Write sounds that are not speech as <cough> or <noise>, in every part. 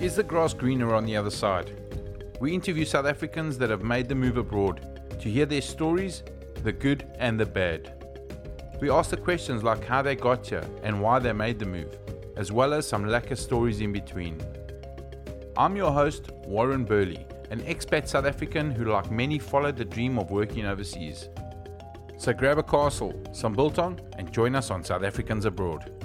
Is the grass greener on the other side? We interview South Africans that have made the move abroad to hear their stories, the good and the bad. We ask the questions like how they got here and why they made the move, as well as some lekker stories in between. I'm your host, Warren Burley, an expat South African who, like many, followed the dream of working overseas. So grab a castle, some biltong, and join us on South Africans Abroad.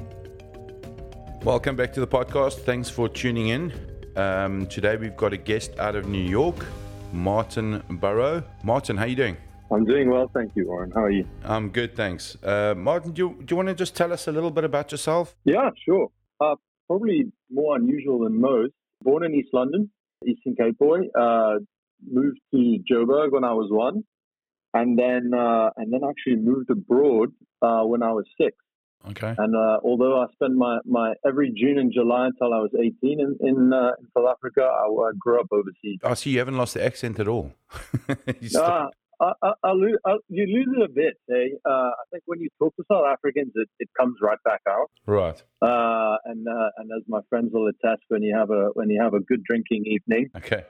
Welcome back to the podcast. Thanks for tuning in. Um, today we've got a guest out of New York, Martin Barrow. Martin, how you doing? I'm doing well, thank you, Warren. How are you? I'm good, thanks. Uh, Martin, do you, do you want to just tell us a little bit about yourself? Yeah, sure. Uh, probably more unusual than most. Born in East London, Eastern Cape boy. Uh, moved to Joburg when I was one, and then uh, and then actually moved abroad uh, when I was six. Okay. And uh, although I spent my, my every June and July until I was 18 in in, uh, in South Africa, I, I, grew up overseas. I see you haven't lost the accent at all. <laughs> uh, I, I, I lose, you lose it a bit. Eh? Uh, I think when you talk to South Africans, it, it comes right back out. Right. Uh, and uh, and as my friends will attest, when you have a when you have a good drinking evening, okay,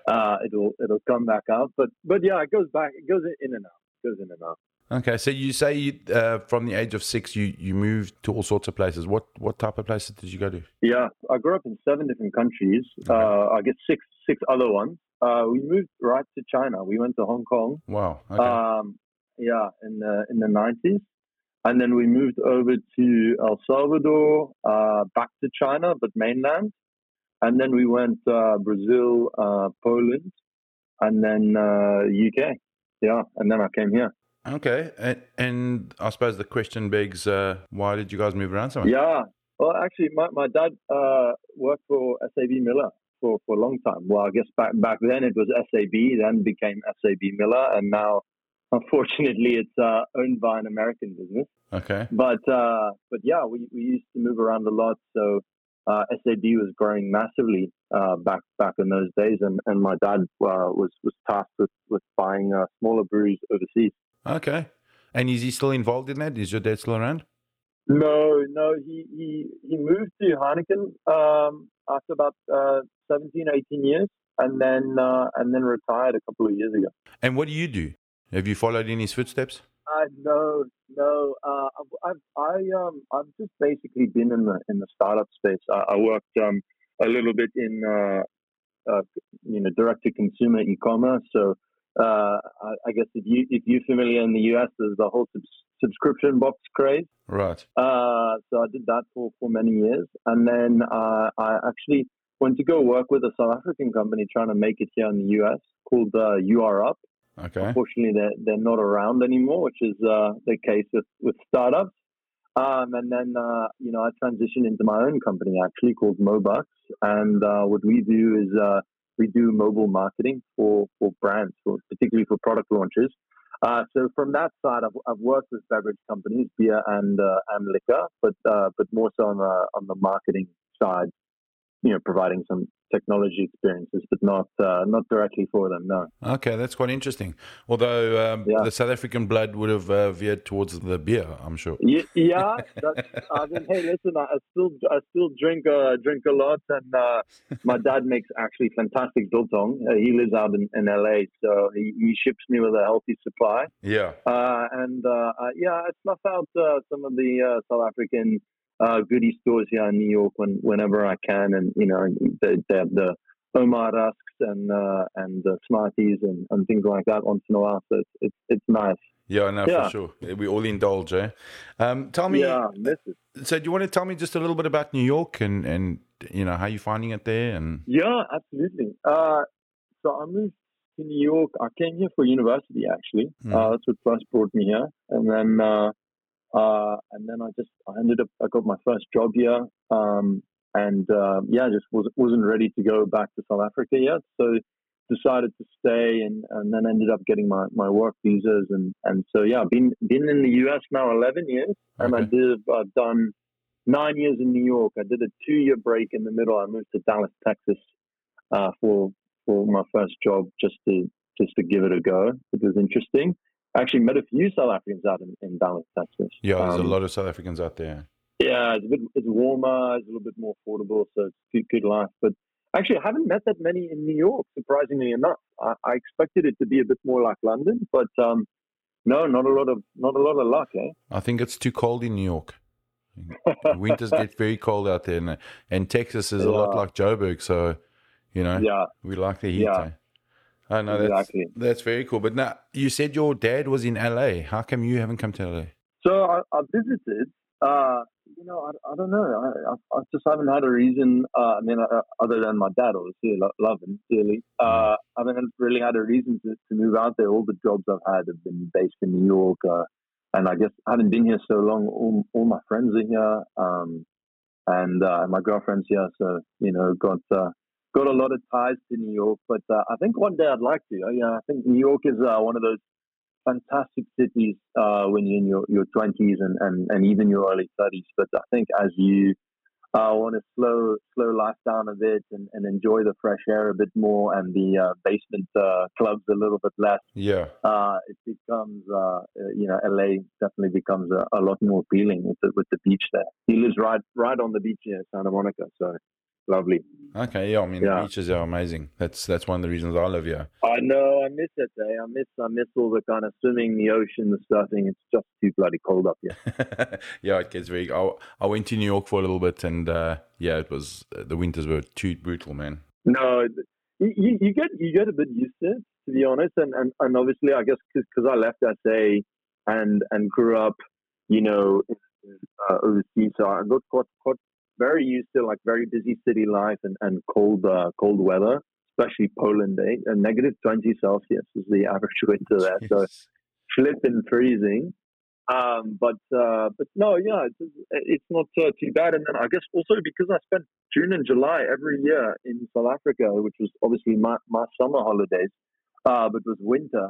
it'll it'll come back out. But but yeah, it goes back. It goes in and out. It goes in and out. Okay, so you say you, uh, from the age of six, you, you moved to all sorts of places. What what type of places did you go to? Yeah, I grew up in seven different countries. Okay. Uh, I guess six six other ones. Uh, we moved right to China. We went to Hong Kong. Wow. Okay. Um, yeah, in the in the nineties, and then we moved over to El Salvador, uh, back to China, but mainland, and then we went uh, Brazil, uh, Poland, and then UK. Yeah, and then I came here. Okay, and, and, I suppose the question begs, uh, why did you guys move around so much? Yeah, well, actually, my, my dad uh, worked for SAB Miller for, for a long time. Well, I guess back back then it was SAB, then became SAB Miller, and now, <laughs> unfortunately, it's uh, owned by an American business. Okay, but uh, but yeah, we, we used to move around a lot, so uh, SAB was growing massively uh, back back in those days, and, and my dad uh, was was tasked with with buying uh, smaller breweries overseas. Okay. And is he still involved in that? Is your dad still around? No, no. He he, he moved to Heineken um, after about uh, 17, 18 years, and then uh, and then retired a couple of years ago. And what do you do? Have you followed in his footsteps? Uh, no, no. Uh, I've, I um I've just basically been in the in the startup space. I, I worked um, a little bit in uh, uh you know direct to consumer e-commerce. So uh, I, guess if you if you're familiar in the US, there's the whole sub- subscription box craze. Right. Uh, so I did that for, for many years, and then uh, I actually went to go work with a South African company trying to make it here in the US called uh, URUp. Okay. Unfortunately, they're they're not around anymore, which is uh, the case with with startups. Um, and then, uh, you know, I transitioned into my own company actually called Mobucks. And uh, what we do is uh, we do mobile marketing for, for brands, for, particularly for product launches. Uh, so from that side, I've, I've, worked with beverage companies, beer and uh, and liquor, but uh, but more so on the on the marketing side, you know, providing some technology experiences, but not uh, not directly for them. No. Okay, that's quite interesting. Although um, yeah. the South African blood would have uh, veered towards the beer, I'm sure. Yeah, yeah I mean, hey, listen, I still I still drink uh, drink a lot, and uh, my dad makes actually fantastic biltong. Uh, he lives out in, in LA, so he, he, ships me with a healthy supply. Yeah. Uh, and yeah, I snuff out some of the South African uh, goodie stores here in New York when, whenever I can, and you know they, they have the Ouma rusks and uh, and the Smarties and, and things like that once in a while. So it's it's, it's nice. Yeah, no, yeah. for sure. We all indulge, eh? Um, tell me, yeah, so do you want to tell me just a little bit about New York and and you know how you finding it there? And yeah, absolutely. Uh, so I moved to New York. I came here for university actually. Hmm. Uh, that's what first brought me here, and then uh, uh, and then I just I ended up I got my first job here, um, and uh, yeah, just was, wasn't ready to go back to South Africa yet. So decided to stay, and, and then ended up getting my, my work visas, and, and so yeah, been been in the US now eleven years, and I did I've done nine years in New York. I did a two year break in the middle. I moved to Dallas, Texas, uh, for for my first job, just to just to give it a go. It was interesting. Actually met a few South Africans out in, in Dallas, Texas. Yeah, there's um, a lot of South Africans out there. Yeah, it's a bit it's warmer, it's a little bit more affordable, so it's good, good life. But actually, I haven't met that many in New York. Surprisingly enough, I, I expected it to be a bit more like London, but um, no, not a lot of not a lot of luck, eh? I think it's too cold in New York. Winters get very cold out there, and, and Texas is yeah. a lot like Joburg, so you know, yeah, we like the heat. Yeah. Eh? Oh no, exactly. that's that's very cool. But now you said your dad was in LA. How come you haven't come to LA? So I, I visited. Uh, you know, I, I don't know. I, I, just haven't had a reason. Uh, I mean, uh, other than my dad, obviously, lo- love him dearly. Uh, mm. I haven't really had a reason to, to move out there. All the jobs I've had have been based in New York, uh, and I guess I haven't been here so long. All, all my friends are here, um, and uh, my girlfriend's here. So you know, got uh, got a lot of ties to New York. But uh, I think one day I'd like to. Uh, yeah, I think New York is uh, one of those fantastic cities uh, when you're in your, your 20s and, and, and even your early 30s. But I think as you uh, want to slow slow life down a bit and, and enjoy the fresh air a bit more and the uh, basement uh, clubs a little bit less. Yeah, uh, it becomes uh, you know LA definitely becomes a, a, lot more appealing with the, with the beach there. He lives right right on the beach in Santa Monica, so lovely. Okay, yeah. I mean, yeah. the beaches are amazing. That's that's one of the reasons I live here. I know. I miss it. Eh? I miss I miss all the kind of swimming, the ocean, the surfing. It's just too bloody cold up here. <laughs> yeah, it gets very. I, I went to New York for a little bit, and uh, yeah, it was the winters were too brutal, man. No, you, you get you get a bit used to it, to be honest, and and, and obviously, I guess because I left SA and and grew up, you know, uh, overseas, so I got quite, quite very used to like very busy city life and, and cold uh, cold weather, especially Poland. Eh? And negative 20 Celsius is the average <laughs> winter there. So flipping freezing. Um, but uh, but no, yeah, it's, it's not uh, too bad. And then I guess also because I spent June and July every year in South Africa, which was obviously my, my summer holidays, uh, but was winter.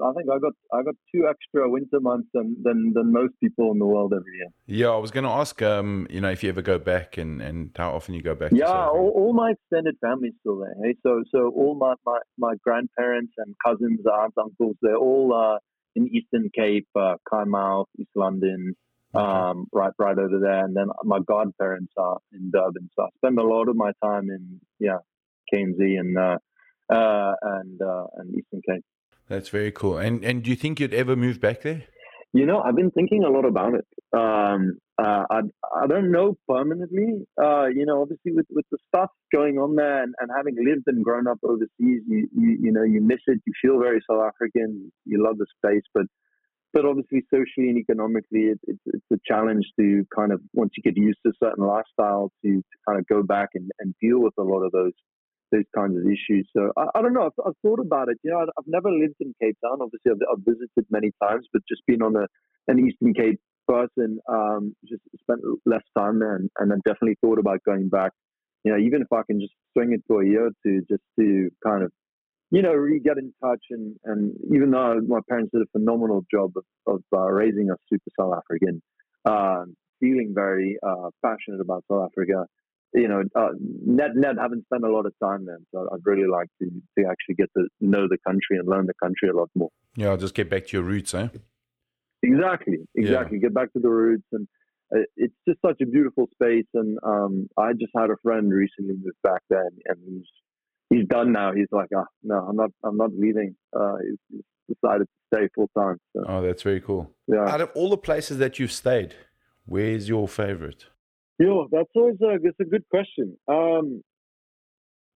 I think I got I got two extra winter months than than, than most people in the world every year. Yeah, I was going to ask, um, you know, if you ever go back and, and how often you go back. Yeah, all, all, my extended family's still there. Hey? So so all my, my, my grandparents and cousins, aunts, uncles, they're all uh, in Eastern Cape, uh, Kei Mouth, East London, okay. um, right right over there. And then my godparents are in Durban. So I spend a lot of my time in yeah, KZN and uh, uh, and uh, and Eastern Cape. That's very cool. And and do you think you'd ever move back there? You know, I've been thinking a lot about it. Um, uh, I I don't know permanently. Uh, you know, obviously with, with the stuff going on there and, and having lived and grown up overseas, you, you you know you miss it. You feel very South African. You love the space, but but obviously socially and economically, it, it, it's a challenge to kind of once you get used to a certain lifestyle to, to kind of go back and, and deal with a lot of those those kinds of issues. So I, I don't know. I've, I've, thought about it. You know, I've never lived in Cape Town. Obviously, I've, I've visited many times, but just being on a, an Eastern Cape person, um, just spent less time there, and, and I definitely thought about going back. You know, even if I can just swing it for a year or two, just to kind of, you know, re get in touch. And, and even though my parents did a phenomenal job of, of uh, raising us super South African, uh, feeling very uh, passionate about South Africa you know, uh, net net haven't spent a lot of time there, so I'd really like to to actually get to know the country and learn the country a lot more. Yeah, I'll just get back to your roots, eh? Exactly, exactly. Yeah. Get back to the roots, and uh, it's just such a beautiful space. And um, I just had a friend recently move back there, and, and he's he's done now. He's like, ah, oh, no, I'm not, I'm not leaving. Uh, he's, he's decided to stay full time. So. Oh, that's very cool. Yeah. Out of all the places that you've stayed, where's your favorite? Yeah, that's always a, it's a good question. Um,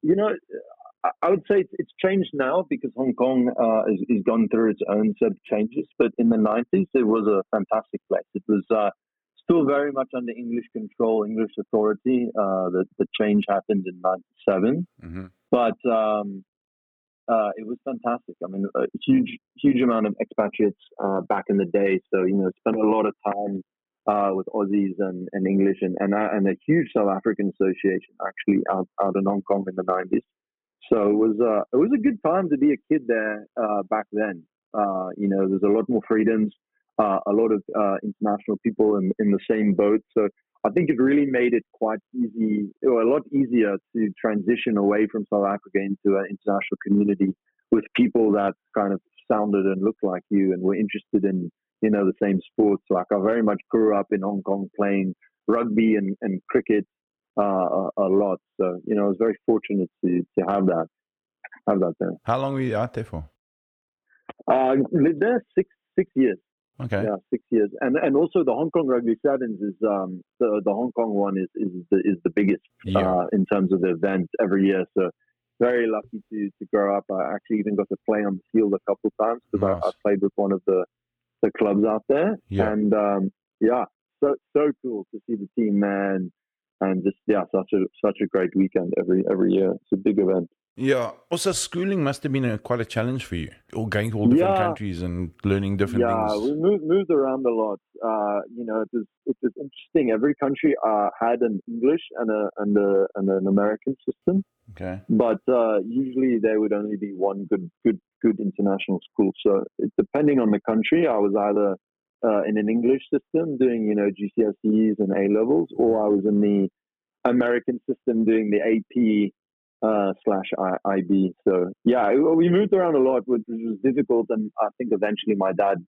you know, I would say it's, changed now because Hong Kong uh, is, is gone through its own set of changes. But in the 90s, it was a fantastic place. It was uh, still very much under English control, English authority. Uh, the, the change happened in 97. Mm-hmm. But um, uh, it was fantastic. I mean, a huge, huge amount of expatriates uh, back in the day. So, you know, spent a lot of time uh, with Aussies and, and English and, and, uh, and, a huge South African association actually out, out in Hong Kong in the 90s. So it was, uh, it was a good time to be a kid there uh, back then. Uh, you know, there's a lot more freedoms, uh, a lot of international people in, in the same boat. So I think it really made it quite easy, or a lot easier to transition away from South Africa into an international community with people that kind of sounded and looked like you and were interested in you know, the same sports. Like I very much grew up in Hong Kong playing rugby and, and cricket uh, a, a, lot. So you know, I was very fortunate to to have that have that there. How long were you out there for? Uh, lived there six six years. Okay. Yeah, six years, and and also the Hong Kong Rugby Sevens is um the the Hong Kong one is is the is the biggest yeah. uh, in terms of the events every year. So very lucky to to grow up. I actually even got to play on the field a couple of times because nice. I, I, played with one of the the clubs out there, yeah. and um, yeah, so so cool to see the team man, and just yeah, such a such a great weekend every every year. It's a big event. Yeah. Also, schooling must have been a, quite a challenge for you, or going to all different yeah. countries and learning different yeah, things. Yeah, we moved, moved around a lot. Uh, you know, it was it was interesting. Every country uh, had an English and a and a and an American system. Okay. But uh, usually there would only be one good good good international school. So it, depending on the country, I was either uh, in an English system doing you know GCSEs and A levels, or I was in the American system doing the AP uh, slash IB. So yeah, we moved around a lot, which was difficult, and I think eventually my dad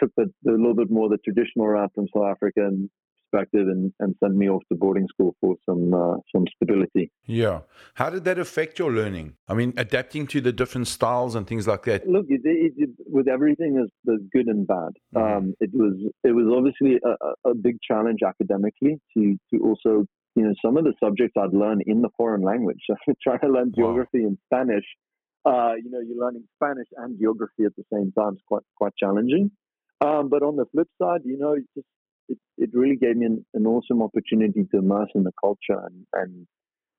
took the, the little bit more the traditional route from South Africa and perspective and, and sent me off to boarding school for some uh, some stability. Yeah. How did that affect your learning? I mean, adapting to the different styles and things like that. Look, it, it, it, with everything, there's, there's good and bad. Mm-hmm. Um, it was it was obviously a, a, big challenge academically to to also you know, some of the subjects I'd learn in the foreign language. <laughs> trying to learn geography wow. in Spanish, uh, you know, you're learning Spanish and geography at the same time is quite quite challenging. Um, but on the flip side, you know, it just it, it really gave me an, an awesome opportunity to immerse in the culture and, and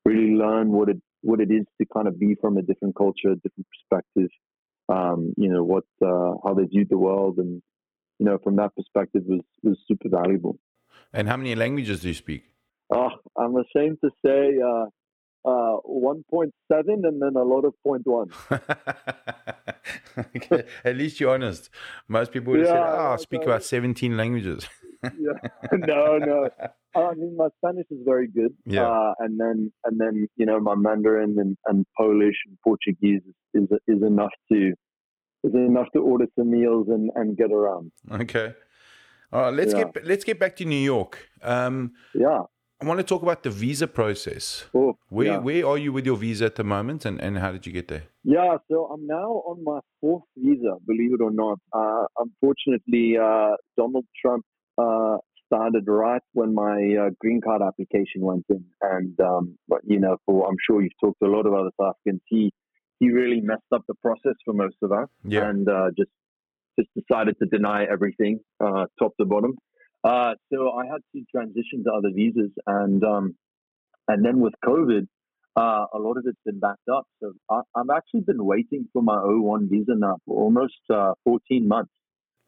really learn what it what it is to kind of be from a different culture, different perspective. Um, you know what uh, how they viewed the world, and you know from that perspective was was super valuable. And how many languages do you speak? Uh, I'm ashamed to say uh, uh, 1.7 and then a lot of point one. <laughs> okay. At least you're honest. Most people would yeah, say, oh, I speak about 17 languages. <laughs> yeah. No, no. I mean, my Spanish is very good. Yeah. Uh, and then, and then, you know, my Mandarin and, and Polish and Portuguese is, is, is enough to, is enough to order some meals and, and get around. Okay. All right, let's yeah. get let's get back to New York. Um, yeah. I want to talk about the visa process. Oh, where yeah. where are you with your visa at the moment, and, and how did you get there? Yeah, so I'm now on my fourth visa, believe it or not. Uh, unfortunately, uh, Donald Trump uh, started right when my uh, green card application went in, and um, but you know, for I'm sure you've talked to a lot of other South Africans. He he really messed up the process for most of us, yeah. and uh, just just decided to deny everything, uh, top to bottom. Uh, so I had to transition to other visas, and um, and then with COVID, uh, a lot of it's been backed up. So I, have actually been waiting for my O1 visa now for almost uh, 14 months,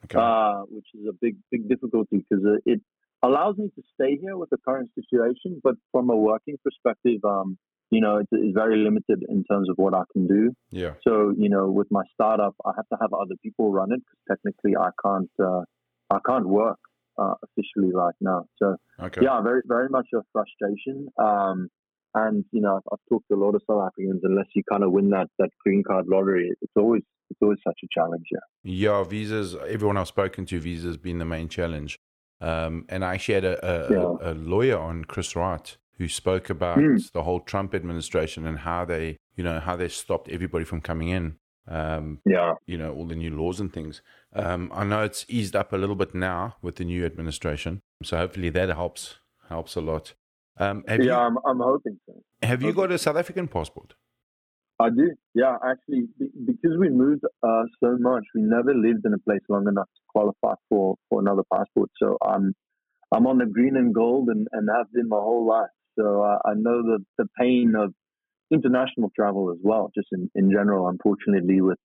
okay. Uh, which is a big big difficulty because it allows me to stay here with the current situation, but from a working perspective, um, you know, it's, it's, very limited in terms of what I can do. Yeah. So you know, with my startup, I have to have other people run it because technically I can't uh, I can't work uh, officially right now. So okay. yeah, very very much a frustration. Um, and you know, I've, I've, talked to a lot of South Africans. Unless you kind of win that that green card lottery, it's always it's always such a challenge. Yeah. Yeah, visas. Everyone I've spoken to, visas been the main challenge. Um, and I actually had a, a, yeah. a, lawyer on Chris Wright who spoke about mm. the whole Trump administration and how they, you know, how they stopped everybody from coming in. Um, yeah. You know, all the new laws and things. Um, I know it's eased up a little bit now with the new administration, so hopefully that helps helps a lot. Um, yeah, you, I'm, I'm hoping so. Have you got a South African passport? I do. Yeah, actually, because we moved uh, so much, we never lived in a place long enough to qualify for, for another passport. So I'm I'm on the green and gold, and, and have been my whole life. So uh, I know the the pain of international travel as well, just in, in general. Unfortunately, with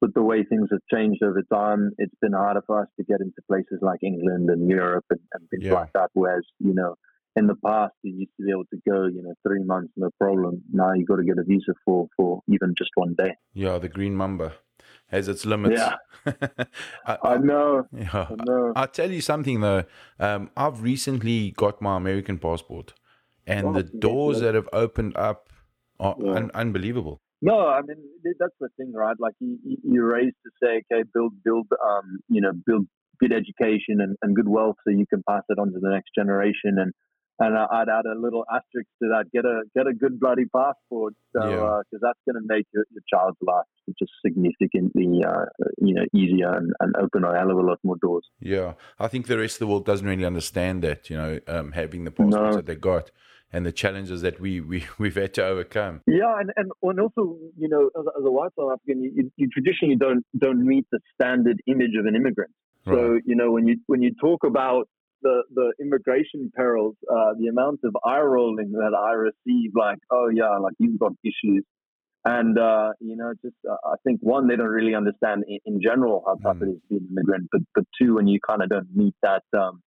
with the way things have changed over time, it's been harder for us to get into places like England and Europe and, and things yeah. like that. Whereas, you know, in the past, you used to be able to go, you know, three months, no problem. Now you got to get a visa for, for even just one day. Yeah, the green mamba has its limits. Yeah, <laughs> I, I, know. Yeah, I know. I'll tell you something though. Um, I've recently got my American passport, and oh, the doors that have opened up are yeah. un- unbelievable. No, I mean that's the thing, right? Like you, you're raised to say, okay, build, build, um, you know, build good education and, and good wealth so you can pass it on to the next generation. And and I'd add a little asterisk to that: get a get a good bloody passport, so because yeah. uh, that's going to make your, your child's life just significantly, uh, you know, easier and, and open a hell of a lot more doors. Yeah, I think the rest of the world doesn't really understand that. You know, um, having the passports no. that they got and the challenges that we, we <laughs> we've had to overcome. Yeah, and and, and also you know as, as a white South African, you, you, traditionally don't don't meet the standard image of an immigrant. Right. So you know when you when you talk about the, the immigration perils, uh, the amount of eye rolling that I receive, like, oh yeah, like you've got issues. And, uh, you know, just, uh, I think one, they don't really understand in, in general how tough mm. it is to be an immigrant, but, but two, when you kind of don't meet that, um,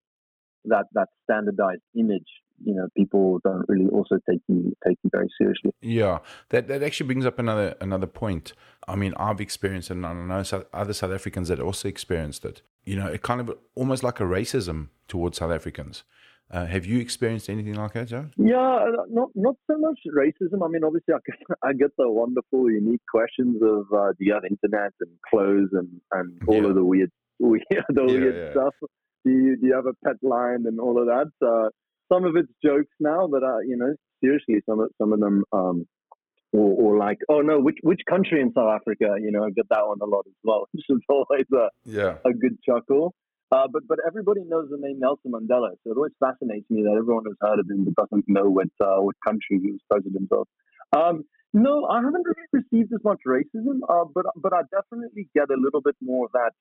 that, that standardized image, you know, people don't really also take you, take you very seriously. Yeah. That, that actually brings up another, another point. I mean, I've experienced it and I know other South Africans that also experienced it you know, it kind of almost like a racism towards South Africans. Uh, have you experienced anything like that, Joe? Yeah, not not so much racism. I mean, obviously, I get, <laughs> I get the wonderful, unique questions of uh, do you have internet and clothes and, and all yeah. of the weird, <laughs> weird the yeah, weird yeah. stuff. Do you do you have a pet line and all of that? Uh, some of it's jokes now, but uh, you know, seriously, some of some of them um, or, or like, oh no, which which country in South Africa? You know, I get that one a lot as well, <laughs> which is always a yeah. a good chuckle. Uh, but but everybody knows the name Nelson Mandela, so it always fascinates me that everyone has heard of him but doesn't know what uh, what country he was president of. Um, no, I haven't really received as much racism, uh, but but I definitely get a little bit more of that.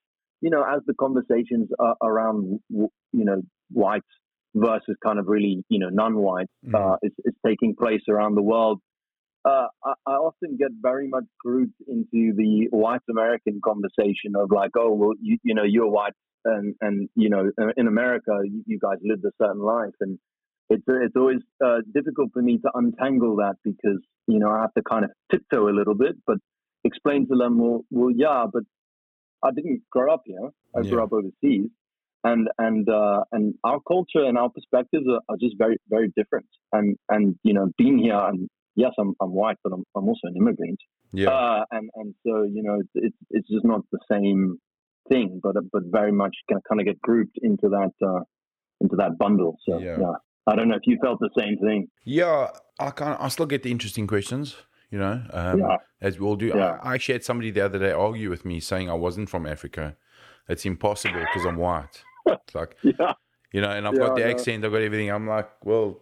You know, as the conversations around you know whites versus kind of really you know non-white mm. Uh, is, is taking place around the world uh, I, I, often get very much grouped into the white American conversation of like, oh, well, you, you know, you're white, and and you know, in America, you, you guys lived a certain life, and it's it's always uh, difficult for me to untangle that because you know I have to kind of tiptoe a little bit, but explain to them, well, well, yeah, but I didn't grow up here. I yeah. grew up overseas, and and uh, and our culture and our perspectives are, are, just very very different. And and you know, being here and yes, I'm, I'm white, but I'm, I'm also an immigrant. Yeah. Uh, and, and so, you know, it's, it's just not the same thing, but, but very much kind of kind of get grouped into that, uh, into that bundle. So, yeah. yeah. I don't know if you felt the same thing. Yeah, I kind I still get the interesting questions, you know, um, yeah. as we all do. Yeah. I, I actually had somebody the other day argue with me saying I wasn't from Africa. It's impossible because I'm white. It's like, <laughs> yeah. you know, and I've yeah, got the accent, I've got everything. I'm like, well,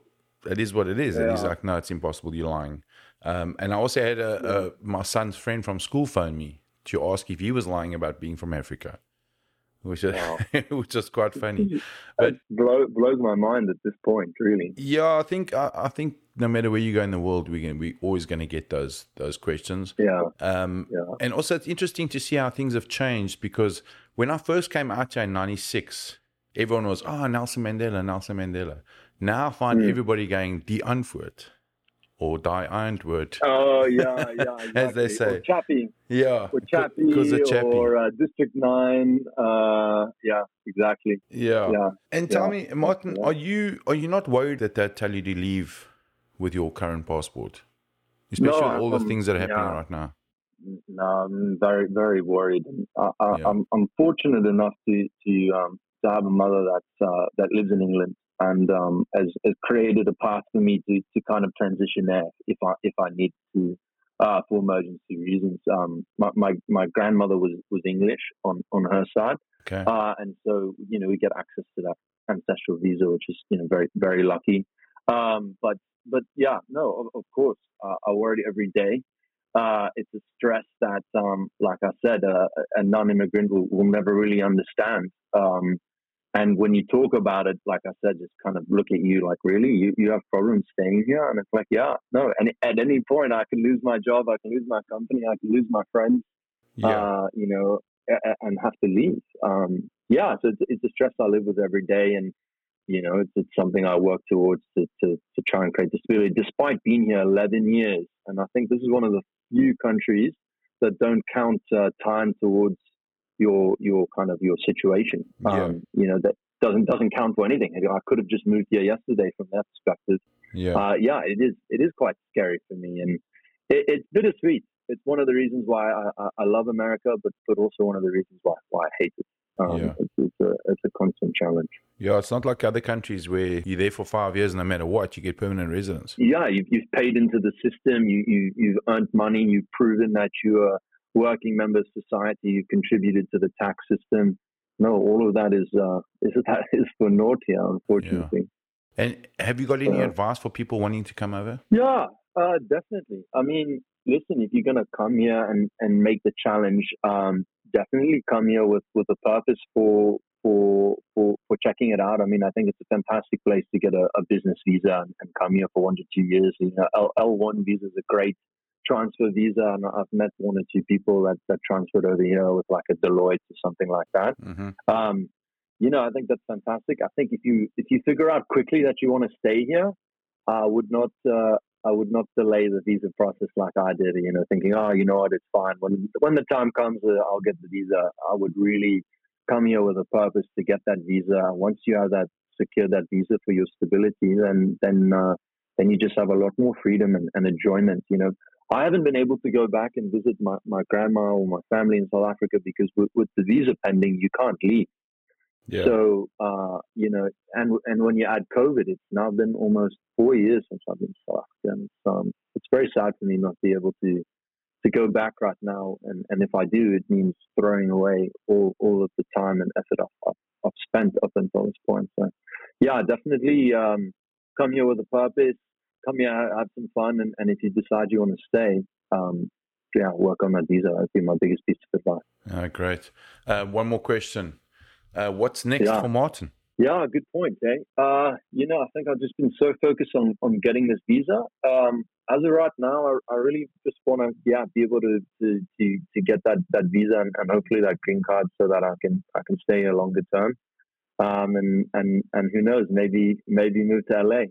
it is what it is. Yeah. And he's like, no, it's impossible. You're lying. Um, and I also had a, a, my son's friend from school phone me to ask if he was lying about being from Africa, which is, wow. <laughs> which is quite funny. <laughs> But blow, blows my mind at this point, really. Yeah, I think I, I, think no matter where you go in the world, we're going we always going to get those those questions. Yeah. Um, yeah. And also, it's interesting to see how things have changed because when I first came out here in '96, everyone was, oh, Nelson Mandela, Nelson Mandela. Now I find mm. everybody going die Antwoord or die Antwoord. Oh, yeah, yeah. <laughs> Exactly. As they say. Or Chappie. Yeah. Or Chappie, Chappie. or uh, District 9. Uh, yeah, exactly. Yeah. yeah. And tell yeah. me, Martin, yeah. are you are you not worried that they'll tell you to leave with your current passport? Especially no, all the things that are happening right now. No, I'm very, very worried. I, am I'm fortunate enough to to um, to have a mother that uh, that lives in England and um, has, has, created a path for me to, to kind of transition there if I if I need to uh, for emergency reasons. Um, my, my, my grandmother was was English on on her side, okay. uh, and so you know we get access to that ancestral visa, which is you know very very lucky. Um, but but yeah, no, of, of course, uh, I worry every day. Uh, it's a stress that, um, like I said, uh, a non-immigrant will, will never really understand. Um, and when you talk about it, like I said, just kind of look at you like, really, you, you have problems staying here? And it's like, yeah, no. And at any point, I can lose my job, I can lose my company, I can lose my friends, yeah. uh, you know, and have to leave. Um, yeah, so it's, it's a stress I live with every day. And, you know, it's, it's something I work towards to, to, to try and create stability, despite being here 11 years. And I think this is one of the few countries that don't count uh, time towards your your kind of your situation. Yeah. Um, you know that doesn't doesn't count for anything. I could have just moved here yesterday from that perspective. Yeah, uh, yeah, it is it is quite scary for me, and it, it's bittersweet. It's one of the reasons why I, I, I, love America, but but also one of the reasons why why I hate it. Um, Yeah. it's, it's, a, it's a constant challenge. Yeah, it's not like other countries where you're there for five years, no matter what, you get permanent residence. Yeah, you've, you've paid into the system, you, you, you've earned money, you've proven that you're a working member of society, you've contributed to the tax system. No, all of that is uh, <laughs> is that is for naught here, unfortunately. And have you got any Yeah. advice for people wanting to come over? Yeah, uh, definitely. I mean, listen, if you're going to come here and, and make the challenge, um, definitely come here with, with a purpose for checking it out. I mean, I think it's a fantastic place to get a, a business visa and, and come here for one to two years. You know, L, L1 visa is a great transfer visa, and I've met one or two people that, that transferred over here with like a Deloitte or something like that. hmm Um, you know, I think that's fantastic. I think if you if you figure out quickly that you want to stay here, I would not uh, I would not delay the visa process like I did. You know, thinking, oh, you know what, it's fine. When when the time comes, uh, I'll get the visa. I would really come here with a purpose to get that visa. Once you have that secure that visa for your stability, then then uh, then you just have a lot more freedom and, and enjoyment. You know, I haven't been able to go back and visit my, my grandma or my family in South Africa because with, with the visa pending, you can't leave. Yeah. So, uh, you know, and and when you add COVID, it's now been almost four years since I've been to South Africa. And it's, um, it's very sad for me not to be able to to go back right now. And, and if I do, it means throwing away all, all of the time and effort I've, I've, spent up until this point. So, yeah, definitely um, come here with a purpose. Come here, have some fun, and, and if you decide you want to stay, um, yeah, work on that visa. That'd be my biggest piece of advice. Ah, great. Uh, one more question. Uh, what's next Yeah. for Martin? Yeah, good point, eh? Uh, you know, I think I've just been so focused on, on getting this visa. Um, as of right now, I, I really just want to, yeah, be able to, to, to, to get that, that visa and, and hopefully that green card so that I can I can stay here longer term. Um, and, and, and who knows, maybe maybe move to LA.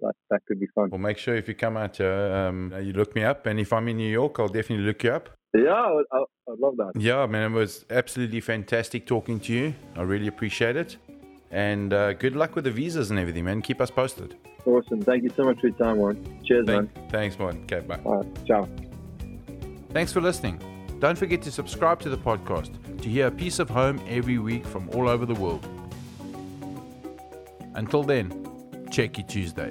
That, that could be fun. Well, make sure if you come out, uh, um, you look me up. And if I'm in New York, I'll definitely look you up. Yeah, I, I, I'd love that. Yeah, man, it was absolutely fantastic talking to you. I really appreciate it. And uh, good luck with the visas and everything, man. Keep us posted. Awesome. Thank you so much for your time, Warren. Cheers, man. Thanks, Martin. Okay, bye. All right, ciao. Thanks for listening. Don't forget to subscribe to the podcast to hear a piece of home every week from all over the world. Until then, check your Tuesday.